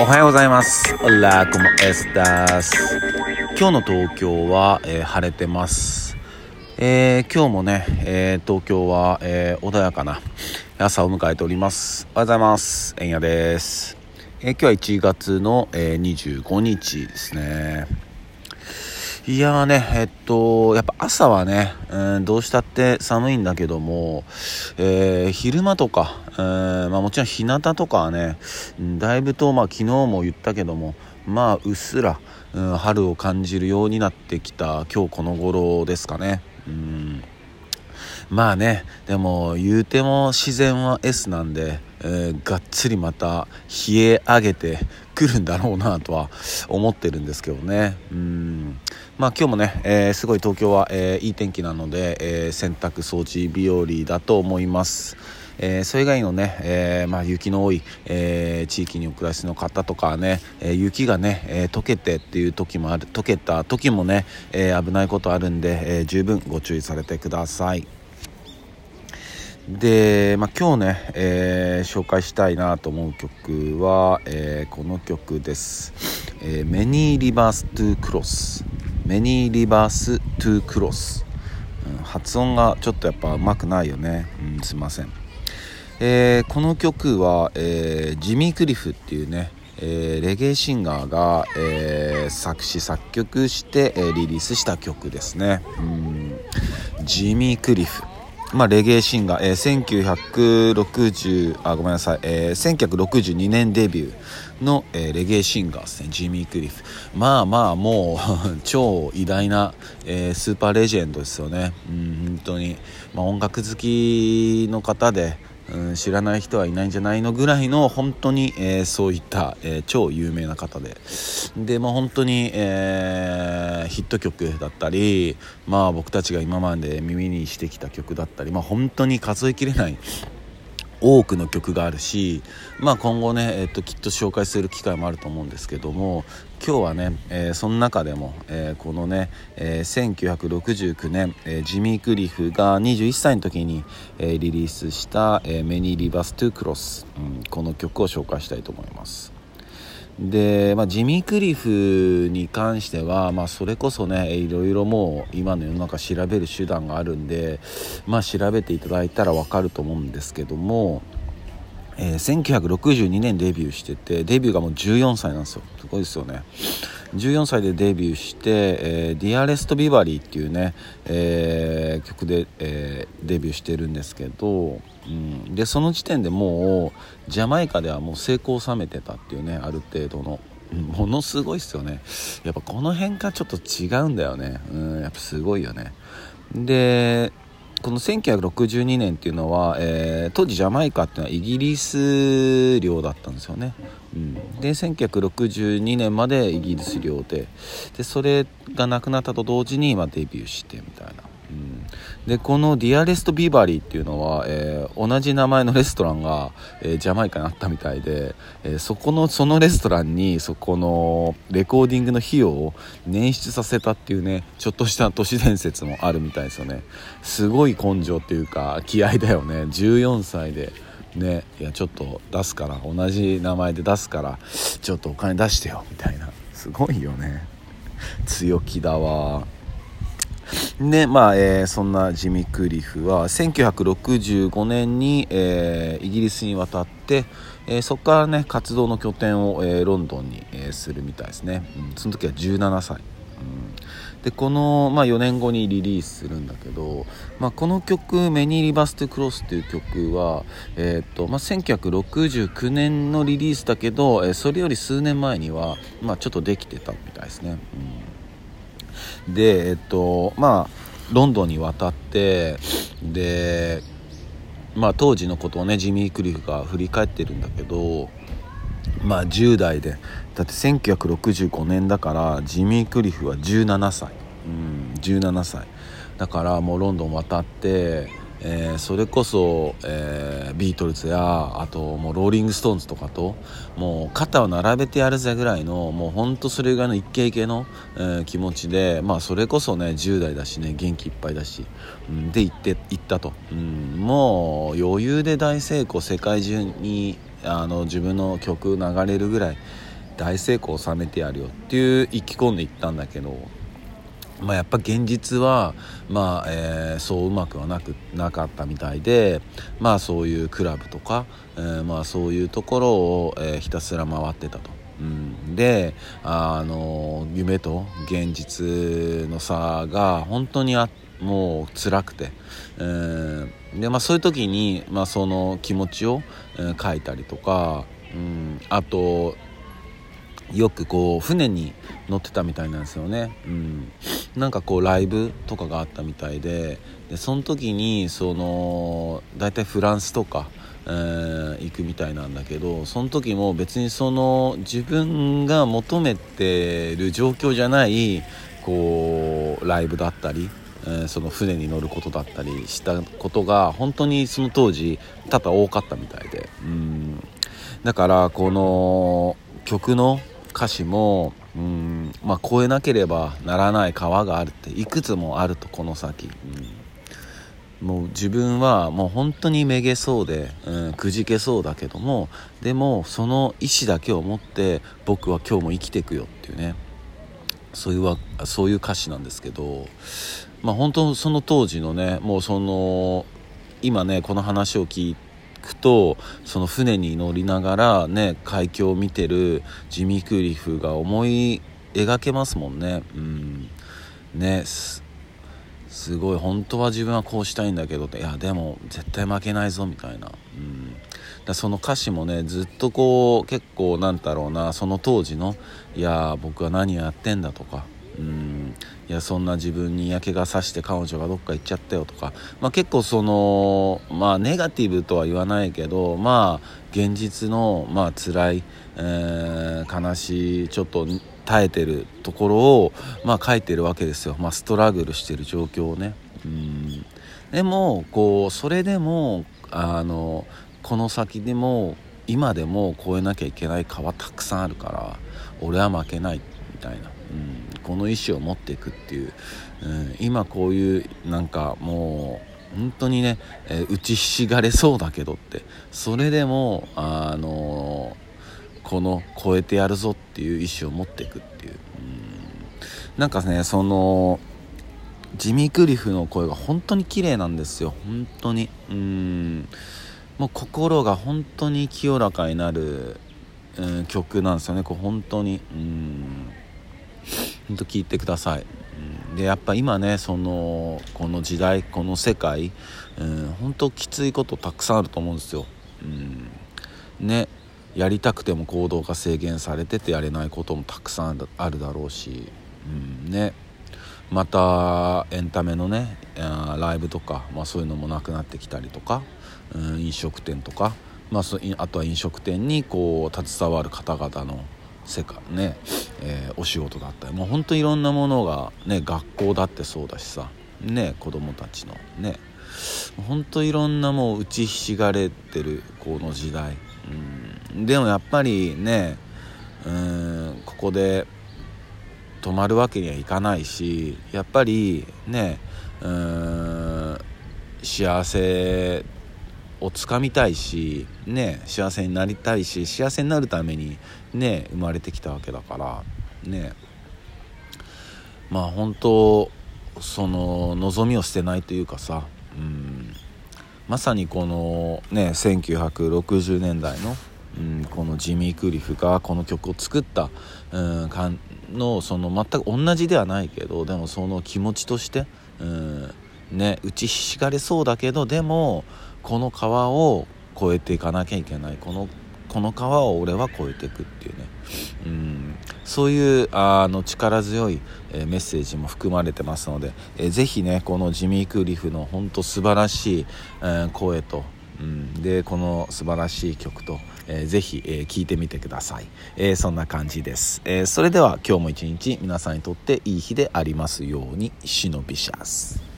おはようございます。ラコモエスタス。今日の東京は、えー晴れてます。えー今日もね、えー東京は、えー穏やかな朝を迎えております。おはようございます。えんやです。えー今日は1月の、えー25日ですね。いやーね、えっと、やっぱ朝はね、うん、どうしたって寒いんだけども、えー昼間とか、えーまあ、もちろん日向とかはね、だいぶと、まあ、昨日も言ったけども、まあ、うっすら、うん、春を感じるようになってきた今日この頃ですかね。うん。まあねでも言うても自然は S なんで、えーがっつりまた冷え上げてくるんだろうなとは思ってるんですけどね。うん。まあ今日もね、えーすごい東京は、えーいい天気なので、えー洗濯掃除日和だと思います。えーそれ以外のね、えーまあ、雪の多い、えー地域にお暮らしの方とかはね、えー雪がね、えー溶けてっていう時もある溶けた時もね、えー危ないことあるんで、えー十分ご注意されてください。で、まあ、今日ね、えー紹介したいなと思う曲は、えーこの曲です「えー、Many Rivers to Cross」「Many Rivers to Cross」うん発音がちょっとやっぱうまくないよね、うん、すいません。えーこの曲は、えージミー・クリフっていうね、えーレゲエシンガーが、えー作詞作曲して、えーリリースした曲ですね。うんジミー・クリフまあ、レゲエシンガー、えー1960あごめんなさい、えー1962年デビュー。の、えーレゲエシンガーですね。ジミー・クリフ。まあまあもう 超偉大な、えースーパーレジェンドですよね。うん本当に、まあ、音楽好きの方でうん、知らない人はいないんじゃないのぐらいの本当に、えーそういった、えー超有名な方で。で、まあ、本当に、えーヒット曲だったり、まあ、僕たちが今まで耳にしてきた曲だったり、まあ、本当に数えきれない多くの曲があるし、まあ、今後ね、えっときっと紹介する機会もあると思うんですけども今日はね、えーその中でも、えーこのね、えー1969年、えジミー・クリフが21歳の時に、えリリースした「えー、Many Rivers to Cross、うん」この曲を紹介したいと思います。で、まあ、ジミー・クリフに関しては、まあ、それこそねいろいろもう今の世の中調べる手段があるんで、まあ、調べていただいたら分かると思うんですけども、えー1962年デビューしててデビューがもう14歳なんですよ。すごいですよね。14歳でデビューして「えー、ディアレスト・ビバリー」っていうね、えー曲で、えーデビューしてるんですけど、うん、でその時点でもうジャマイカではもう成功を収めてたっていうねある程度の。うんものすごいっすよね。やっぱこの辺がちょっと違うんだよね。うんやっぱすごいよね。でこの1962年っていうのは、えー当時ジャマイカっていうのはイギリス領だったんですよね、うん、で1962年までイギリス領ででそれがなくなったと同時に、ま、デビューしてみたいな、でこの Dearest Beverley っていうのは、えー同じ名前のレストランが、えージャマイカにあったみたいで、えーそこのそのレストランにそこのレコーディングの費用を捻出させたっていうねちょっとした都市伝説もあるみたいですよね。すごい根性っていうか気合だよね。14歳でねいやちょっと出すから同じ名前で出すからちょっとお金出してよみたいな。すごいよね。強気だわ。でまあ、えーそんなジミ・クリフは1965年に、えーイギリスに渡って、えーそこからね活動の拠点を、えロンドンに、えするみたいですね、うんその時は17歳、うん。でこの、まあ、4年後にリリースするんだけど、まあ、この曲「メニー・リバース・トゥ・クロス」っていう曲は、えーとまあ、1969年のリリースだけど、えーそれより数年前には、まあ、ちょっとできてたみたいですね、うん。でえっとまあロンドンに渡ってでまあ当時のことをねジミー・クリフが振り返ってるんだけどまあ10代でだって1965年だからジミー・クリフは17歳。うん17歳。だからもうロンドン渡って、えーそれこそ、えービートルズやあともうローリング・ストーンズとかともう肩を並べてやるぜぐらいのもうほんとそれぐらいのイケイケの、えー気持ちでまあそれこそね10代だしね元気いっぱいだし、うん、で行って行ったと、うん、もう余裕で大成功世界中にあの自分の曲流れるぐらい大成功を収めてやるよっていう意気込んでいったんだけどまあ、やっぱ現実は、まあえー、そううまくはなくなかったみたいで、まあ、そういうクラブとか、えー、まあ、そういうところを、えー、ひたすら回ってたと。うん、であの夢と現実の差が本当にあもう辛くて、えーでまあ、そういう時に、まあ、その気持ちを、えー、書いたりとか、うん、あとよくこう船に乗ってたみたいなんですよね、うん、なんかこうライブとかがあったみたいででその時にその大体フランスとか、えー、行くみたいなんだけどその時も別にその自分が求めてる状況じゃないこうライブだったりえー、その船に乗ることだったりしたことが本当にその当時多々多かったみたいで。うん。だからこの曲の歌詞もうんまあ越えなければならない川があるっていくつもあるとこの先、うん、もう自分はもう本当にめげそうで、うん、くじけそうだけどもでもその意志だけを持って僕は今日も生きていくよっていうね。そういうそういう歌詞なんですけどまあ本当その当時のねもうその今ねこの話を聞いてくとその船に乗りながらね海峡を見てるジミー・クリフが思い描けますもんね。うん。ねすごい。本当は自分はこうしたいんだけどって。いやでも絶対負けないぞみたいな、うん、だその歌詞もねずっとこう結構なんだろうなその当時の「いや僕は何やってんだ」とかうん。いやそんな自分に嫌気がさして彼女がどっか行っちゃったよとか、まあ、結構そのまあネガティブとは言わないけどまあ現実のまあ辛い、えー、悲しいちょっと耐えてるところをまあ書いてるわけですよ、まあ、ストラグルしてる状況をね。うん。でもこうそれでもあのこの先でも今でも越えなきゃいけない川たくさんあるから俺は負けないみたいな、この意思を持っていくっていう、うん、今こういうなんかもう本当にね、えー、打ちひしがれそうだけどってそれでもあのー、この超えてやるぞっていう意思を持っていくっていう、うん、なんかねそのジミー・クリフの声が本当に綺麗なんですよ。本当に。うん。もう心が本当に清らかになる、うん、曲なんですよね。こう本当に。うん。本当聞いてください、でやっぱ今ねそのこの時代この世界、うん、本当きついことたくさんあると思うんですよ、うん、ね。やりたくても行動が制限されててやれないこともたくさんあるだろうし、うん、ね。またエンタメのねライブとか、まあ、そういうのもなくなってきたりとか、うん、飲食店とか、まあ、あとは飲食店にこう携わる方々の世界ね、えー、お仕事だったりもうほんといろんなものがね学校だってそうだしさね子供たちのねほんといろんなもう打ちひしがれてるこの時代。うん。でもやっぱりねうんここで止まるわけにはいかないしやっぱりねうん幸せってをつかみたいしね幸せになりたいし幸せになるためにね生まれてきたわけだからね。まあ本当その望みを捨てないというかさうん。まさにこのね1960年代の、うん、このジミー・クリフがこの曲を作った、うん、かんのその全く同じではないけどでもその気持ちとして、うんね、打ちひしがれそうだけどでもこの川を越えていかなきゃいけない。このこの川を俺は越えていくっていうね。うん。そういうあの力強い、えー、メッセージも含まれてますので、えー、ぜひねこのジミー・クリフの本当素晴らしい、えー、声と、うん、でこの素晴らしい曲と、えー、ぜひ、えー、聞いてみてください、え、そんな感じです、え、それでは今日も一日皆さんにとっていい日でありますようにシノビシャス